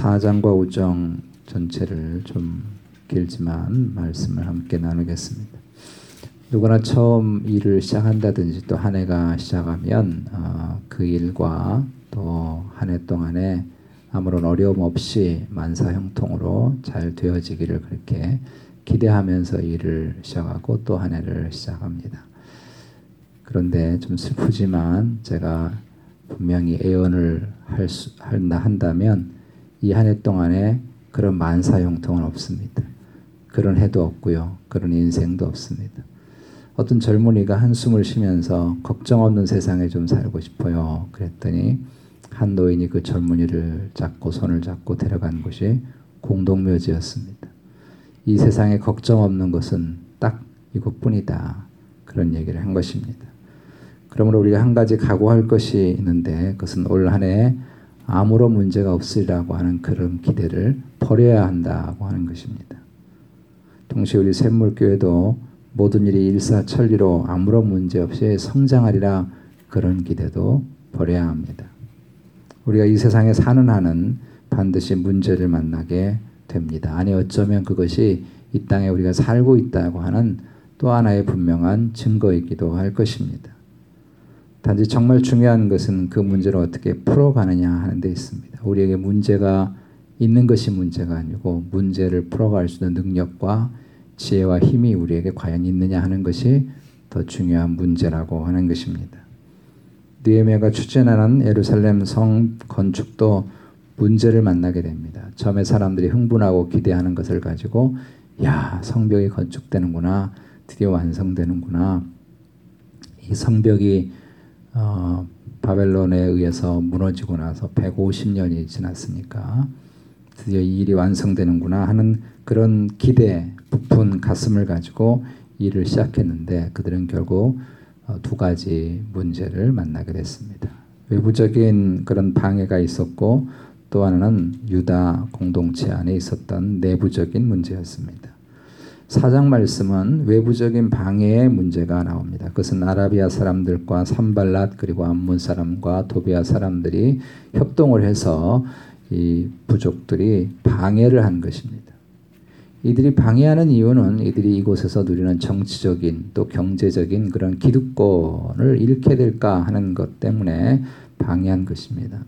4장과 5장 전체를 좀 길지만 말씀을 함께 나누겠습니다. 누구나 처음 일을 시작한다든지 또 한 해가 시작하면 어, 그 일과 또 한 해 동안에 아무런 어려움 없이 만사형통으로 잘 되어지기를 그렇게 기대하면서 일을 시작하고 또 한 해를 시작합니다. 그런데 좀 슬프지만 제가 분명히 애언을 할 수, 한다 한다면 이 한 해 동안에 그런 만사 형통은 없습니다. 그런 해도 없고요. 그런 인생도 없습니다. 어떤 젊은이가 한숨을 쉬면서 걱정 없는 세상에 좀 살고 싶어요. 그랬더니 한 노인이 그 젊은이를 잡고 손을 잡고 데려간 곳이 공동묘지였습니다. 이 세상에 걱정 없는 것은 딱 이것뿐이다. 그런 얘기를 한 것입니다. 그러므로 우리가 한 가지 각오할 것이 있는데 그것은 올 한 해 아무런 문제가 없으리라고 하는 그런 기대를 버려야 한다고 하는 것입니다. 동시에 우리 샘물교회도 모든 일이 일사천리로 아무런 문제 없이 성장하리라 그런 기대도 버려야 합니다. 우리가 이 세상에 사는 한은 반드시 문제를 만나게 됩니다. 아니 어쩌면 그것이 이 땅에 우리가 살고 있다고 하는 또 하나의 분명한 증거이기도 할 것입니다. 단지 정말 중요한 것은 그 문제를 어떻게 풀어가느냐 하는 데 있습니다. 우리에게 문제가 있는 것이 문제가 아니고 문제를 풀어갈 수 있는 능력과 지혜와 힘이 우리에게 과연 있느냐 하는 것이 더 중요한 문제라고 하는 것입니다. 느헤미야가 추진하는 예루살렘 성 건축도 문제를 만나게 됩니다. 처음에 사람들이 흥분하고 기대하는 것을 가지고 야 성벽이 건축되는구나 드디어 완성되는구나 이 성벽이 어, 바벨론에 의해서 무너지고 나서 150년이 지났으니까 드디어 이 일이 완성되는구나 하는 그런 기대, 부푼 가슴을 가지고 일을 시작했는데 그들은 결국 어, 두 가지 문제를 만나게 됐습니다. 외부적인 그런 방해가 있었고 또 하나는 유다 공동체 안에 있었던 내부적인 문제였습니다. 사장 말씀은 외부적인 방해의 문제가 나옵니다. 그것은 아라비아 사람들과 산발랏 그리고 암몬 사람과 도비아 사람들이 협동을 해서 이 부족들이 방해를 한 것입니다. 이들이 방해하는 이유는 이들이 이곳에서 누리는 정치적인 또 경제적인 그런 기득권을 잃게 될까 하는 것 때문에 방해한 것입니다.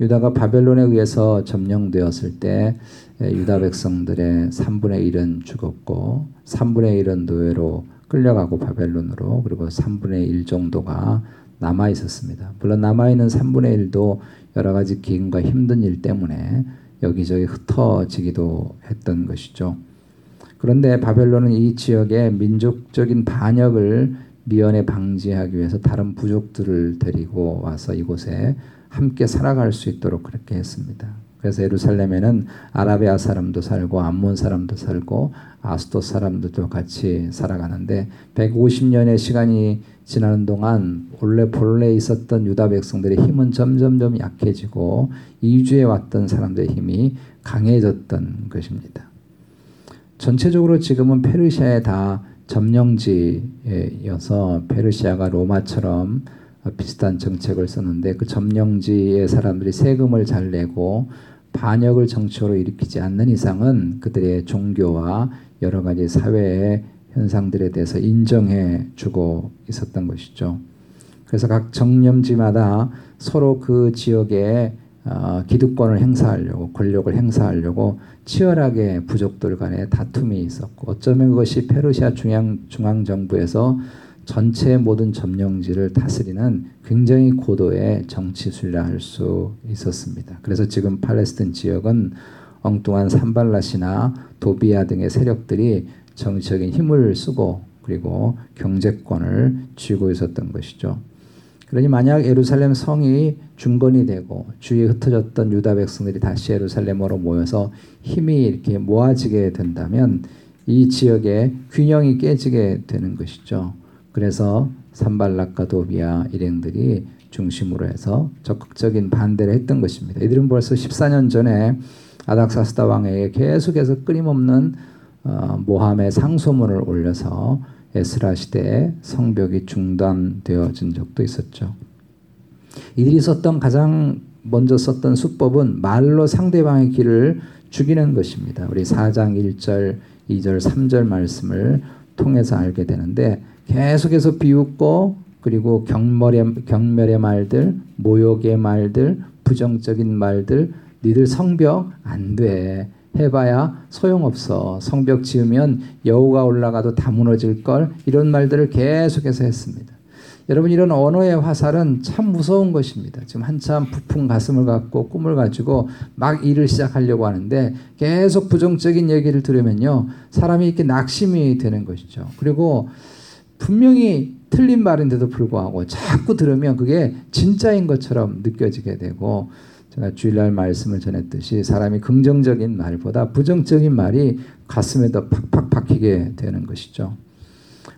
유다가 바벨론에 의해서 점령되었을 때 유다 백성들의 3분의 1은 죽었고 3분의 1은 노예로 끌려가고 바벨론으로 그리고 3분의 1 정도가 남아 있었습니다. 물론 남아 있는 3분의 1도 여러 가지 기근과 힘든 일 때문에 여기저기 흩어지기도 했던 것이죠. 그런데 바벨론은 이 지역의 민족적인 반역을 미연에 방지하기 위해서 다른 부족들을 데리고 와서 이곳에 함께 살아갈 수 있도록 그렇게 했습니다. 그래서 예루살렘에는 아라비아 사람도 살고 암몬 사람도 살고 아스도 사람들도 같이 살아가는데 150년의 시간이 지나는 동안 본래 본래 있었던 유다 백성들의 힘은 점점점 약해지고 이주해 왔던 사람들의 힘이 강해졌던 것입니다. 전체적으로 지금은 페르시아에 다 점령지여서 페르시아가 로마처럼 비슷한 정책을 썼는데 그 점령지의 사람들이 세금을 잘 내고 반역을 정치로 일으키지 않는 이상은 그들의 종교와 여러 가지 사회의 현상들에 대해서 인정해 주고 있었던 것이죠. 그래서 각 정령지마다 서로 그 지역에 어, 기득권을 행사하려고 권력을 행사하려고 치열하게 부족들 간에 다툼이 있었고 어쩌면 그것이 페르시아 중앙 중앙 정부에서 전체 모든 점령지를 다스리는 굉장히 고도의 정치 수리라 할수 있었습니다. 그래서 지금 팔레스틴 지역은 엉뚱한 산발랏이나 도비아 등의 세력들이 정치적인 힘을 쓰고 그리고 경제권을 쥐고 있었던 것이죠. 그러니 만약 예루살렘 성이 중건이 되고 주위에 흩어졌던 유다 백성들이 다시 예루살렘으로 모여서 힘이 이렇게 모아지게 된다면 이 지역의 균형이 깨지게 되는 것이죠. 그래서 산발락과 도비아 일행들이 중심으로 해서 적극적인 반대를 했던 것입니다. 이들은 벌써 14년 전에 아닥사스다 왕에게 계속해서 끊임없는 어, 모함의 상소문을 올려서 에스라 시대에 성벽이 중단되어진 적도 있었죠. 이들이 썼던 가장 먼저 썼던 수법은 말로 상대방의 길을 죽이는 것입니다. 우리 4장 1절, 2절, 3절 말씀을 통해서 알게 되는데 계속해서 비웃고 그리고 경멸의, 경멸의 말들, 모욕의 말들, 부정적인 말들, 니들 성벽 안 돼. 해봐야 소용없어. 성벽 지으면 여우가 올라가도 다 무너질 걸. 이런 말들을 계속해서 했습니다. 여러분 이런 언어의 화살은 참 무서운 것입니다. 지금 한참 부푼 가슴을 갖고 꿈을 가지고 막 일을 시작하려고 하는데 계속 부정적인 얘기를 들으면요 사람이 이렇게 낙심이 되는 것이죠. 그리고 분명히 틀린 말인데도 불구하고 자꾸 들으면 그게 진짜인 것처럼 느껴지게 되고 제가 주일날 말씀을 전했듯이 사람이 긍정적인 말보다 부정적인 말이 가슴에 더 팍팍 박히게 되는 것이죠.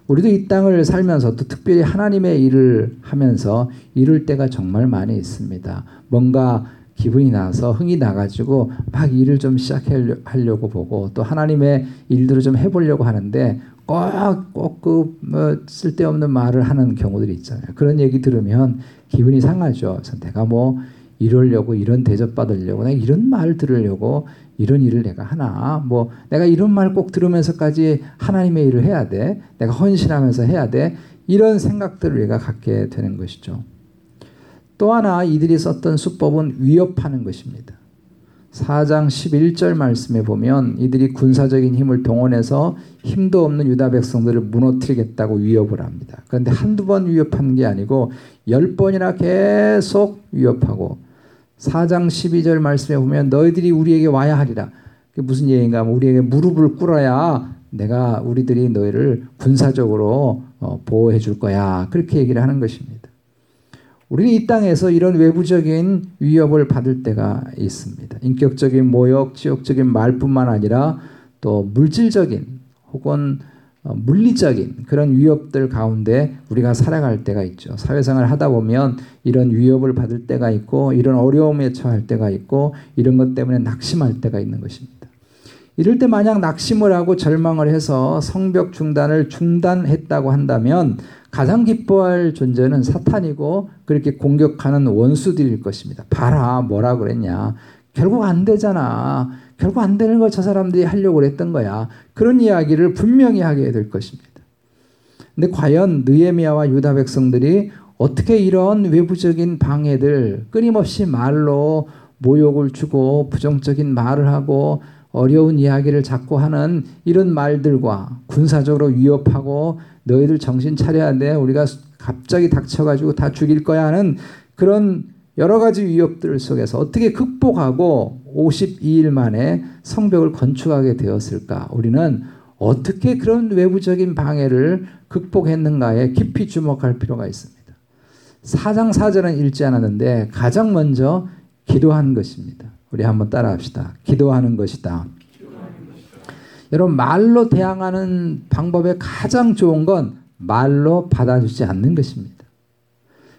우리도 이 땅을 살면서 또 특별히 하나님의 일을 하면서 이룰 때가 정말 많이 있습니다. 뭔가 기분이 나서 흥이 나가지고 막 일을 좀 시작하려고 보고 또 하나님의 일들을 좀 해보려고 하는데 꼭꼭그 뭐 쓸데없는 말을 하는 경우들이 있잖아요. 그런 얘기 들으면 기분이 상하죠. 내가 뭐 이러려고 이런 대접 받으려고 내가 이런 말 들으려고 이런 일을 내가 하나 뭐 내가 이런 말 꼭 들으면서까지 하나님의 일을 해야 돼 내가 헌신하면서 해야 돼 이런 생각들을 우리가 갖게 되는 것이죠. 또 하나 이들이 썼던 수법은 위협하는 것입니다. 4장 11절 말씀에 보면 이들이 군사적인 힘을 동원해서 힘도 없는 유다 백성들을 무너뜨리겠다고 위협을 합니다. 그런데 한두 번 위협한 게 아니고 열 번이나 계속 위협하고 4장 12절 말씀에 보면 너희들이 우리에게 와야 하리라. 그게 무슨 얘기인가 하면 우리에게 무릎을 꿇어야 내가 우리들이 너희를 군사적으로 어, 보호해 줄 거야. 그렇게 얘기를 하는 것입니다. 우리는 이 땅에서 이런 외부적인 위협을 받을 때가 있습니다. 인격적인 모욕, 지역적인 말뿐만 아니라 또 물질적인 혹은 어, 물리적인 그런 위협들 가운데 우리가 살아갈 때가 있죠. 사회생활을 하다 보면 이런 위협을 받을 때가 있고 이런 어려움에 처할 때가 있고 이런 것 때문에 낙심할 때가 있는 것입니다. 이럴 때 만약 낙심을 하고 절망을 해서 성벽 중단을 중단했다고 한다면 가장 기뻐할 존재는 사탄이고 그렇게 공격하는 원수들일 것입니다. 봐라 뭐라 그랬냐. 결국 안 되잖아. 결국 안 되는 걸 저 사람들이 하려고 그랬던 거야. 그런 이야기를 분명히 하게 될 것입니다. 근데 과연 느에미아와 유다 백성들이 어떻게 이런 외부적인 방해들 끊임없이 말로 모욕을 주고 부정적인 말을 하고 어려운 이야기를 자꾸 하는 이런 말들과 군사적으로 위협하고 너희들 정신 차려야 돼. 우리가 갑자기 닥쳐가지고 다 죽일 거야 하는 그런 여러 가지 위협들 속에서 어떻게 극복하고 52일 만에 성벽을 건축하게 되었을까? 우리는 어떻게 그런 외부적인 방해를 극복했는가에 깊이 주목할 필요가 있습니다. 사장 사절은 읽지 않았는데 가장 먼저 기도한 것입니다. 우리 한번 따라합시다. 기도하는 것이다. 여러분 말로 대항하는 방법의 가장 좋은 건 말로 받아주지 않는 것입니다.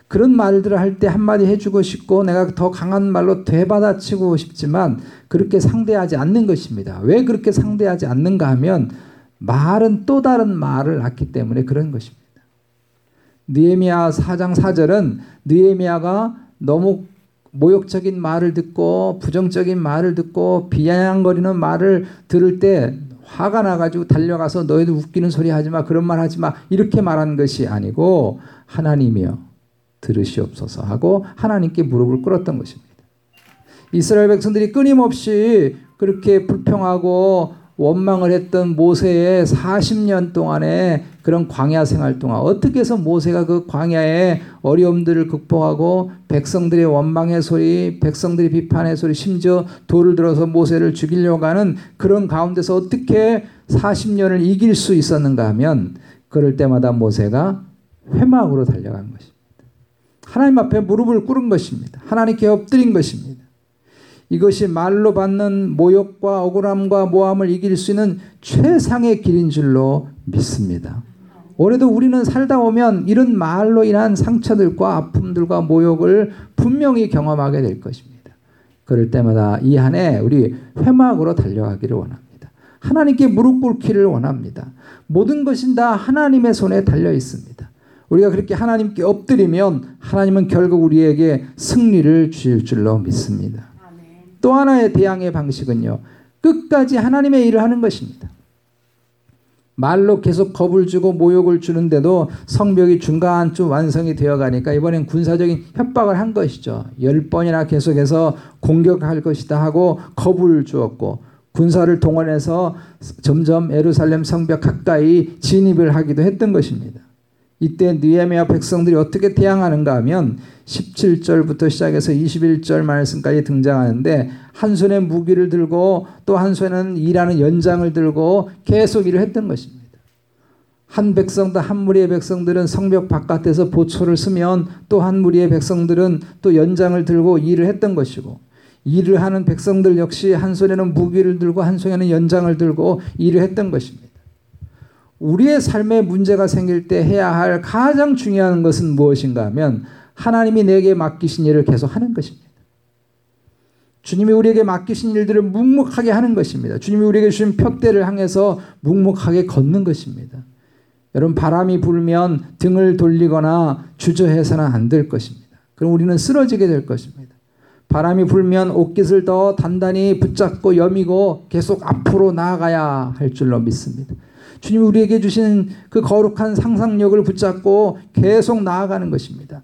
그런 말들을 할 때 한마디 해주고 싶고 내가 더 강한 말로 되받아치고 싶지만 그렇게 상대하지 않는 것입니다. 왜 그렇게 상대하지 않는가 하면 말은 또 다른 말을 낳기 때문에 그런 것입니다. 느헤미야 4장 4절은 느헤미야가 너무 모욕적인 말을 듣고 부정적인 말을 듣고 비아냥거리는 말을 들을 때 화가 나가지고 달려가서 너희들 웃기는 소리 하지 마 그런 말 하지 마 이렇게 말한 것이 아니고 하나님이여 들으시옵소서 하고 하나님께 무릎을 꿇었던 것입니다. 이스라엘 백성들이 끊임없이 그렇게 불평하고 원망을 했던 모세의 40년 동안의 그런 광야 생활 동안 어떻게 해서 모세가 그 광야의 어려움들을 극복하고 백성들의 원망의 소리, 백성들의 비판의 소리, 심지어 돌을 들어서 모세를 죽이려고 하는 그런 가운데서 어떻게 40년을 이길 수 있었는가 하면 그럴 때마다 모세가 회막으로 달려간 것입니다. 하나님 앞에 무릎을 꿇은 것입니다. 하나님께 엎드린 것입니다. 이것이 말로 받는 모욕과 억울함과 모함을 이길 수 있는 최상의 길인 줄로 믿습니다. 올해도 우리는 살다 오면 이런 말로 인한 상처들과 아픔들과 모욕을 분명히 경험하게 될 것입니다. 그럴 때마다 이 한 해 우리 회막으로 달려가기를 원합니다. 하나님께 무릎 꿇기를 원합니다. 모든 것은 다 하나님의 손에 달려 있습니다. 우리가 그렇게 하나님께 엎드리면 하나님은 결국 우리에게 승리를 주실 줄로 믿습니다. 또 하나의 대항의 방식은요. 끝까지 하나님의 일을 하는 것입니다. 말로 계속 겁을 주고 모욕을 주는데도 성벽이 중간쯤 완성이 되어 가니까 이번엔 군사적인 협박을 한 것이죠. 열 번이나 계속해서 공격할 것이다 하고 겁을 주었고 군사를 동원해서 점점 에루살렘 성벽 가까이 진입을 하기도 했던 것입니다. 이때 느헤미야 백성들이 어떻게 대항하는가 하면 17절부터 시작해서 21절 말씀까지 등장하는데 한 손에 무기를 들고 또 한 손에는 일하는 연장을 들고 계속 일을 했던 것입니다. 한 백성도 한 무리의 백성들은 성벽 바깥에서 보초를 쓰면 또 한 무리의 백성들은 또 연장을 들고 일을 했던 것이고 일을 하는 백성들 역시 한 손에는 무기를 들고 한 손에는 연장을 들고 일을 했던 것입니다. 우리의 삶에 문제가 생길 때 해야 할 가장 중요한 것은 무엇인가 하면 하나님이 내게 맡기신 일을 계속 하는 것입니다. 주님이 우리에게 맡기신 일들을 묵묵하게 하는 것입니다. 주님이 우리에게 주신 표대를 향해서 묵묵하게 걷는 것입니다. 여러분 바람이 불면 등을 돌리거나 주저해서는 안 될 것입니다. 그럼 우리는 쓰러지게 될 것입니다. 바람이 불면 옷깃을 더 단단히 붙잡고 여미고 계속 앞으로 나아가야 할 줄로 믿습니다. 주님이 우리에게 주신 그 거룩한 상상력을 붙잡고 계속 나아가는 것입니다.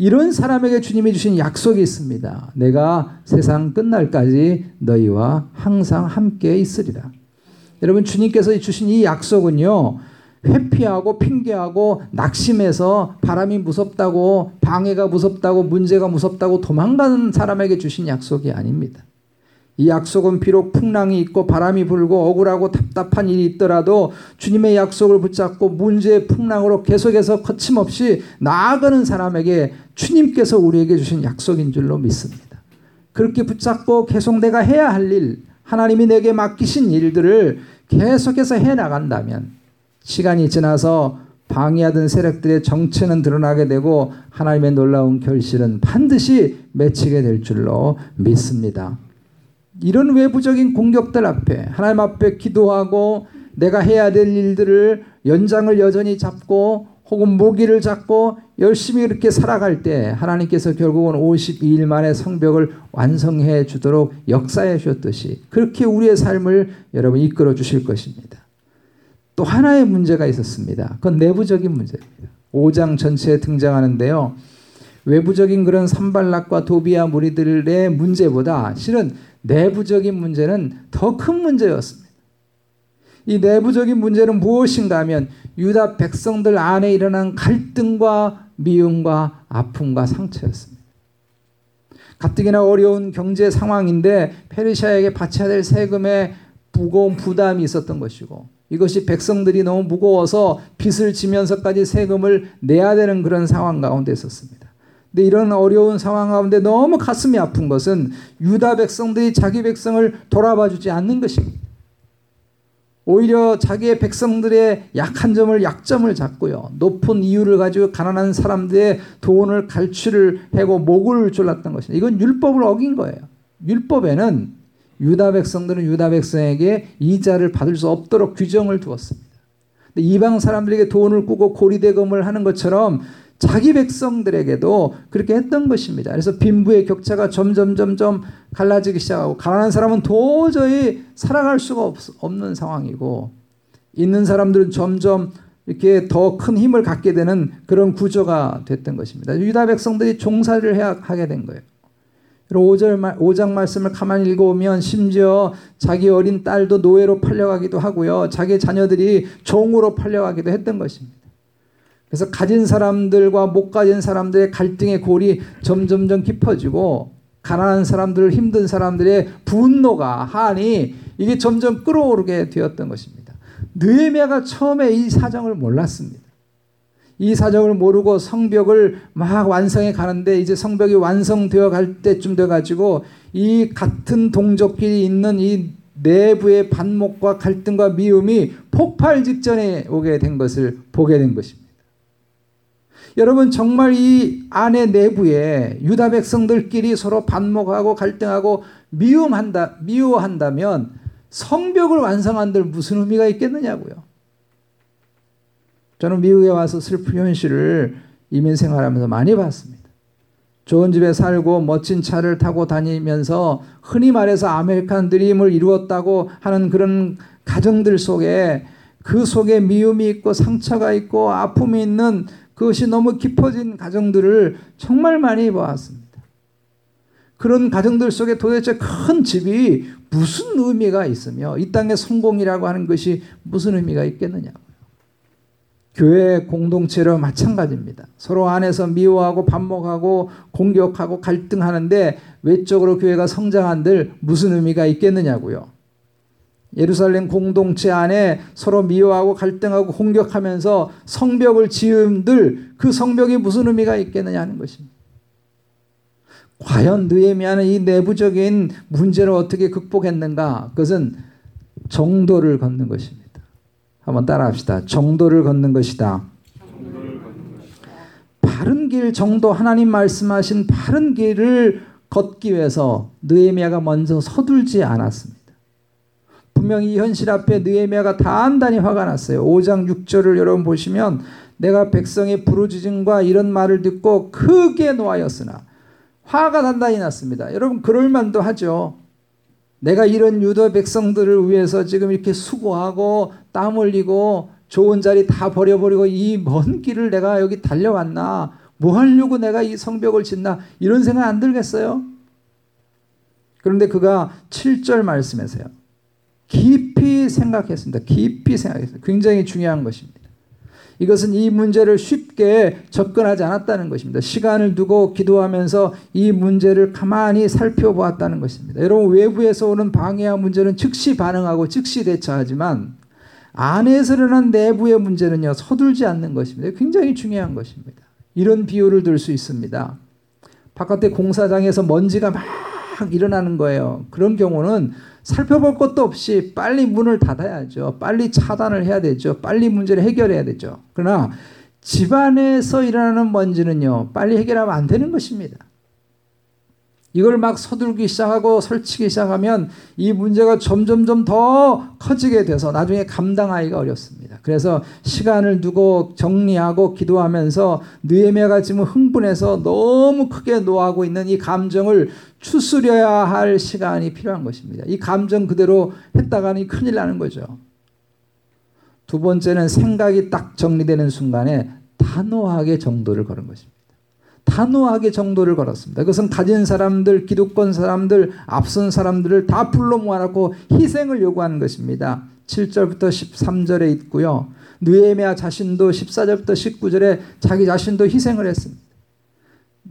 이런 사람에게 주님이 주신 약속이 있습니다. 내가 세상 끝날까지 너희와 항상 함께 있으리라. 여러분 주님께서 주신 이 약속은요. 회피하고 핑계하고 낙심해서 바람이 무섭다고 방해가 무섭다고 문제가 무섭다고 도망가는 사람에게 주신 약속이 아닙니다. 이 약속은 비록 풍랑이 있고 바람이 불고 억울하고 답답한 일이 있더라도 주님의 약속을 붙잡고 문제의 풍랑으로 계속해서 거침없이 나아가는 사람에게 주님께서 우리에게 주신 약속인 줄로 믿습니다. 그렇게 붙잡고 계속 내가 해야 할 일, 하나님이 내게 맡기신 일들을 계속해서 해 나간다면 시간이 지나서 방해하던 세력들의 정체는 드러나게 되고 하나님의 놀라운 결실은 반드시 맺히게 될 줄로 믿습니다. 이런 외부적인 공격들 앞에 하나님 앞에 기도하고 내가 해야 될 일들을 연장을 여전히 잡고 혹은 모기를 잡고 열심히 이렇게 살아갈 때 하나님께서 결국은 52일 만에 성벽을 완성해 주도록 역사해 주셨듯이 그렇게 우리의 삶을 여러분 이끌어 주실 것입니다. 또 하나의 문제가 있었습니다. 그건 내부적인 문제입니다. 5장 전체에 등장하는데요. 외부적인 그런 산발락과 도비아 무리들의 문제보다 실은 내부적인 문제는 더 큰 문제였습니다. 이 내부적인 문제는 무엇인가 하면 유다 백성들 안에 일어난 갈등과 미움과 아픔과 상처였습니다. 가뜩이나 어려운 경제 상황인데 페르시아에게 바쳐야 될 세금에 무거운 부담이 있었던 것이고 이것이 백성들이 너무 무거워서 빚을 지면서까지 세금을 내야 되는 그런 상황 가운데 있었습니다. 근데 이런 어려운 상황 가운데 너무 가슴이 아픈 것은 유다 백성들이 자기 백성을 돌아봐 주지 않는 것입니다. 오히려 자기의 백성들의 약한 점을 약점을 잡고요. 높은 이유를 가지고 가난한 사람들의 돈을 갈취를 하고 목을 졸랐던 것입니다. 이건 율법을 어긴 거예요. 율법에는 유다 백성들은 유다 백성에게 이자를 받을 수 없도록 규정을 두었습니다. 이방 사람들에게 돈을 꾸고 고리대금을 하는 것처럼 자기 백성들에게도 그렇게 했던 것입니다. 그래서 빈부의 격차가 점점 점점 갈라지기 시작하고 가난한 사람은 도저히 살아갈 수가 없, 없는 상황이고 있는 사람들은 점점 이렇게 더 큰 힘을 갖게 되는 그런 구조가 됐던 것입니다. 유다 백성들이 종사를 해야 하게 된 거예요. 5절, 5장 말씀을 가만히 읽어보면 심지어 자기 어린 딸도 노예로 팔려가기도 하고요. 자기 자녀들이 종으로 팔려가기도 했던 것입니다. 그래서 가진 사람들과 못 가진 사람들의 갈등의 골이 점점점 깊어지고 가난한 사람들, 힘든 사람들의 분노가 한이 이게 점점 끌어오르게 되었던 것입니다. 느헤미야가 처음에 이 사정을 몰랐습니다. 이 사정을 모르고 성벽을 막 완성해 가는데 이제 성벽이 완성되어 갈 때쯤 돼 가지고 이 같은 동족끼리 있는 이 내부의 반목과 갈등과 미움이 폭발 직전에 오게 된 것을 보게 된 것입니다. 여러분 정말 이 안에 내부에 유다 백성들끼리 서로 반목하고 갈등하고 미움한다 미워한다면 성벽을 완성한들 무슨 의미가 있겠느냐고요. 저는 미국에 와서 슬픈 현실을 이민 생활하면서 많이 봤습니다. 좋은 집에 살고 멋진 차를 타고 다니면서 흔히 말해서 아메리칸 드림을 이루었다고 하는 그런 가정들 속에 그 속에 미움이 있고 상처가 있고 아픔이 있는 그것이 너무 깊어진 가정들을 정말 많이 보았습니다. 그런 가정들 속에 도대체 큰 집이 무슨 의미가 있으며 이 땅의 성공이라고 하는 것이 무슨 의미가 있겠느냐고요. 교회 공동체로 마찬가지입니다. 서로 안에서 미워하고 반목하고 공격하고 갈등하는데 외적으로 교회가 성장한들 무슨 의미가 있겠느냐고요. 예루살렘 공동체 안에 서로 미워하고 갈등하고 공격하면서 성벽을 지음들 그 성벽이 무슨 의미가 있겠느냐 하는 것입니다. 과연 느헤미야는 이 내부적인 문제를 어떻게 극복했는가? 그것은 정도를 걷는 것입니다. 한번 따라합시다. 정도를 걷는 것이다. 바른 길 정도 하나님 말씀하신 바른 길을 걷기 위해서 느헤미야가 먼저 서둘지 않았습니다. 분명히 이 현실 앞에 느헤미야가 단단히 화가 났어요. 5장 6절을 여러분 보시면 내가 백성의 부르짖음과 이런 말을 듣고 크게 노하였으나 화가 단단히 났습니다. 여러분 그럴 만도 하죠. 내가 이런 유다 백성들을 위해서 지금 이렇게 수고하고 땀 흘리고 좋은 자리 다 버려버리고 이 먼 길을 내가 여기 달려왔나? 뭐 하려고 내가 이 성벽을 짓나? 이런 생각 안 들겠어요? 그런데 그가 7절 말씀에서요. 깊이 생각했습니다. 깊이 생각했습니다. 굉장히 중요한 것입니다. 이것은 이 문제를 쉽게 접근하지 않았다는 것입니다. 시간을 두고 기도하면서 이 문제를 가만히 살펴보았다는 것입니다. 여러분 외부에서 오는 방해와 문제는 즉시 반응하고 즉시 대처하지만 안에서 일어난 내부의 문제는요 서둘지 않는 것입니다. 굉장히 중요한 것입니다. 이런 비유를 들 수 있습니다. 바깥에 공사장에서 먼지가 막 일어나는 거예요. 그런 경우는 살펴볼 것도 없이 빨리 문을 닫아야죠. 빨리 차단을 해야 되죠. 빨리 문제를 해결해야 되죠. 그러나 집안에서 일어나는 먼지는요, 빨리 해결하면 안 되는 것입니다. 이걸 막 서둘기 시작하고 설치기 시작하면 이 문제가 점점점 더 커지게 돼서 나중에 감당하기가 어렵습니다. 그래서 시간을 두고 정리하고 기도하면서 느헤미야가 지금 흥분해서 너무 크게 노하고 있는 이 감정을 추스려야 할 시간이 필요한 것입니다. 이 감정 그대로 했다가는 큰일 나는 거죠. 두 번째는 생각이 딱 정리되는 순간에 단호하게 정도를 걸은 것입니다. 단호하게 정도를 걸었습니다. 그것은 가진 사람들, 기득권 사람들, 앞선 사람들을 다 불러 모아놓고 희생을 요구하는 것입니다. 7절부터 13절에 있고요. 느에미아 자신도 14절부터 19절에 자기 자신도 희생을 했습니다.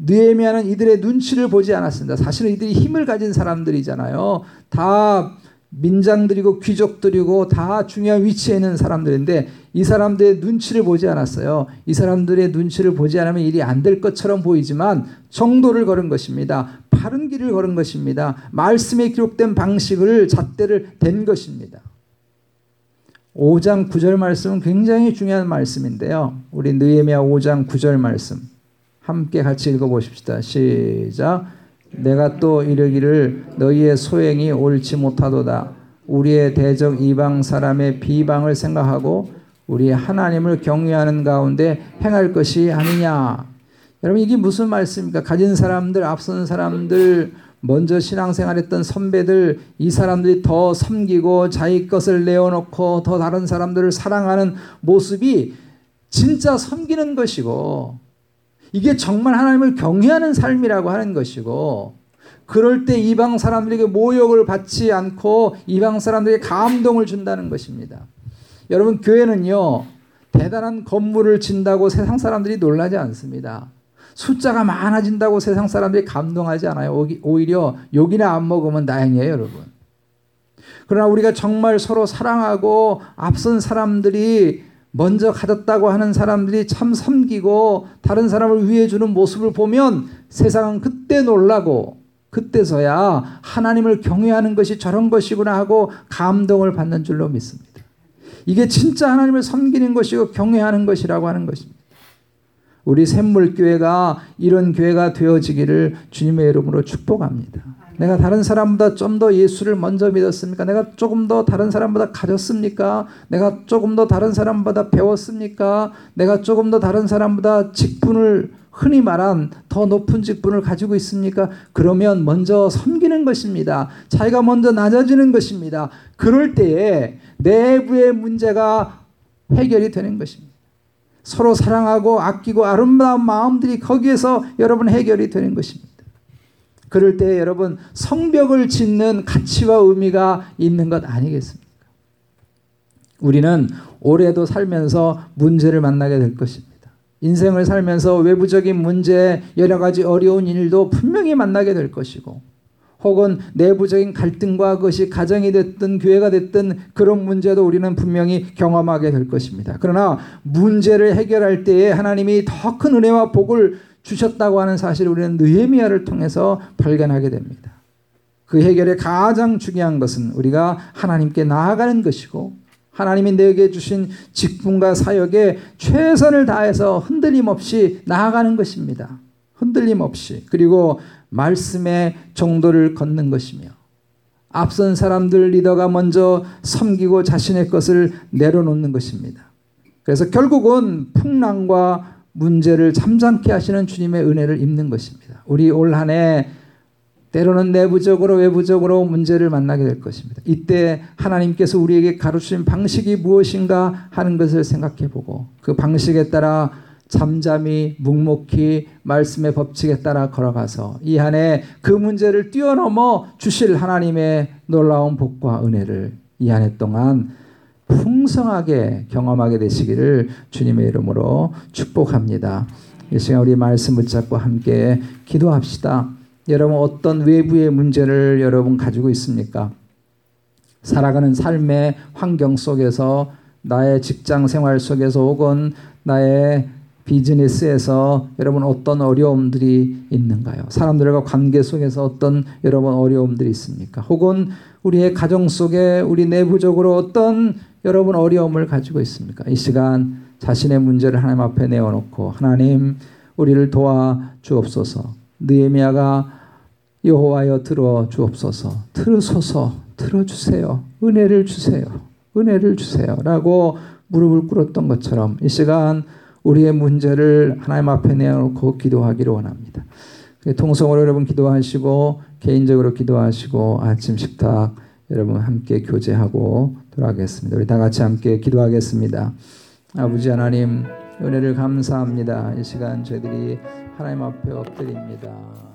느에미아는 이들의 눈치를 보지 않았습니다. 사실은 이들이 힘을 가진 사람들이잖아요. 다 민장들이고 귀족들이고 다 중요한 위치에 있는 사람들인데 이 사람들의 눈치를 보지 않았어요. 이 사람들의 눈치를 보지 않으면 일이 안 될 것처럼 보이지만 정도를 걸은 것입니다. 바른 길을 걸은 것입니다. 말씀에 기록된 방식을 잣대를 댄 것입니다. 5장 9절 말씀은 굉장히 중요한 말씀인데요. 우리 느헤미야 5장 9절 말씀 함께 같이 읽어 보십시다. 시작. 내가 또 이르기를 너희의 소행이 옳지 못하도다. 우리의 대적 이방 사람의 비방을 생각하고 우리 하나님을 경외하는 가운데 행할 것이 아니냐. 여러분 이게 무슨 말씀입니까? 가진 사람들, 앞선 사람들, 먼저 신앙생활했던 선배들, 이 사람들이 더 섬기고 자기 것을 내어놓고 더 다른 사람들을 사랑하는 모습이 진짜 섬기는 것이고 이게 정말 하나님을 경외하는 삶이라고 하는 것이고 그럴 때 이방 사람들에게 모욕을 받지 않고 이방 사람들에게 감동을 준다는 것입니다. 여러분 교회는요 대단한 건물을 진다고 세상 사람들이 놀라지 않습니다. 숫자가 많아진다고 세상 사람들이 감동하지 않아요. 오히려 욕이나 안 먹으면 다행이에요, 여러분. 그러나 우리가 정말 서로 사랑하고 앞선 사람들이 먼저 가졌다고 하는 사람들이 참 섬기고 다른 사람을 위해 주는 모습을 보면 세상은 그때 놀라고 그때서야 하나님을 경외하는 것이 저런 것이구나 하고 감동을 받는 줄로 믿습니다. 이게 진짜 하나님을 섬기는 것이고 경외하는 것이라고 하는 것입니다. 우리 샘물교회가 이런 교회가 되어지기를 주님의 이름으로 축복합니다. 내가 다른 사람보다 좀 더 예수를 먼저 믿었습니까? 내가 조금 더 다른 사람보다 가졌습니까? 내가 조금 더 다른 사람보다 배웠습니까? 내가 조금 더 다른 사람보다 직분을 흔히 말한 더 높은 직분을 가지고 있습니까? 그러면 먼저 섬기는 것입니다. 자기가 먼저 낮아지는 것입니다. 그럴 때에 내부의 문제가 해결이 되는 것입니다. 서로 사랑하고 아끼고 아름다운 마음들이 거기에서 여러분 해결이 되는 것입니다. 그럴 때 여러분 성벽을 짓는 가치와 의미가 있는 것 아니겠습니까? 우리는 올해도 살면서 문제를 만나게 될 것입니다. 인생을 살면서 외부적인 문제, 여러 가지 어려운 일도 분명히 만나게 될 것이고, 혹은 내부적인 갈등과 그것이 가정이 됐든 교회가 됐든 그런 문제도 우리는 분명히 경험하게 될 것입니다. 그러나 문제를 해결할 때에 하나님이 더 큰 은혜와 복을 주셨다고 하는 사실을 우리는 느헤미야를 통해서 발견하게 됩니다. 그 해결의 가장 중요한 것은 우리가 하나님께 나아가는 것이고 하나님이 내게 주신 직분과 사역에 최선을 다해서 흔들림 없이 나아가는 것입니다. 흔들림 없이 그리고 말씀의 정도를 걷는 것이며 앞선 사람들 리더가 먼저 섬기고 자신의 것을 내려놓는 것입니다. 그래서 결국은 풍랑과 문제를 잠잠케 하시는 주님의 은혜를 입는 것입니다. 우리 올 한 해 때로는 내부적으로 외부적으로 문제를 만나게 될 것입니다. 이때 하나님께서 우리에게 가르치신 방식이 무엇인가 하는 것을 생각해 보고 그 방식에 따라 잠잠히 묵묵히 말씀의 법칙에 따라 걸어가서 이 한해 그 문제를 뛰어넘어 주실 하나님의 놀라운 복과 은혜를 이 한 해 동안 풍성하게 경험하게 되시기를 주님의 이름으로 축복합니다. 이 시간 우리 말씀 붙잡고 함께 기도합시다. 여러분 어떤 외부의 문제를 여러분 가지고 있습니까? 살아가는 삶의 환경 속에서 나의 직장 생활 속에서 혹은 나의 비즈니스에서 여러분 어떤 어려움들이 있는가요? 사람들과 관계 속에서 어떤 여러분 어려움들이 있습니까? 혹은 우리의 가정 속에 우리 내부적으로 어떤 여러분 어려움을 가지고 있습니까? 이 시간 자신의 문제를 하나님 앞에 내어놓고 하나님 우리를 도와 주옵소서. 느헤미야가 여호와여 들어 주옵소서. 들으소서. 들어 주세요. 은혜를 주세요. 은혜를 주세요라고 무릎을 꿇었던 것처럼 이 시간 우리의 문제를 하나님 앞에 내어놓고 기도하기를 원합니다. 통성으로 여러분 기도하시고 개인적으로 기도하시고 아침 식탁 여러분 함께 교제하고 돌아가겠습니다. 우리 다 같이 함께 기도하겠습니다. 아버지 하나님 은혜를 감사합니다. 이 시간 저희들이 하나님 앞에 엎드립니다.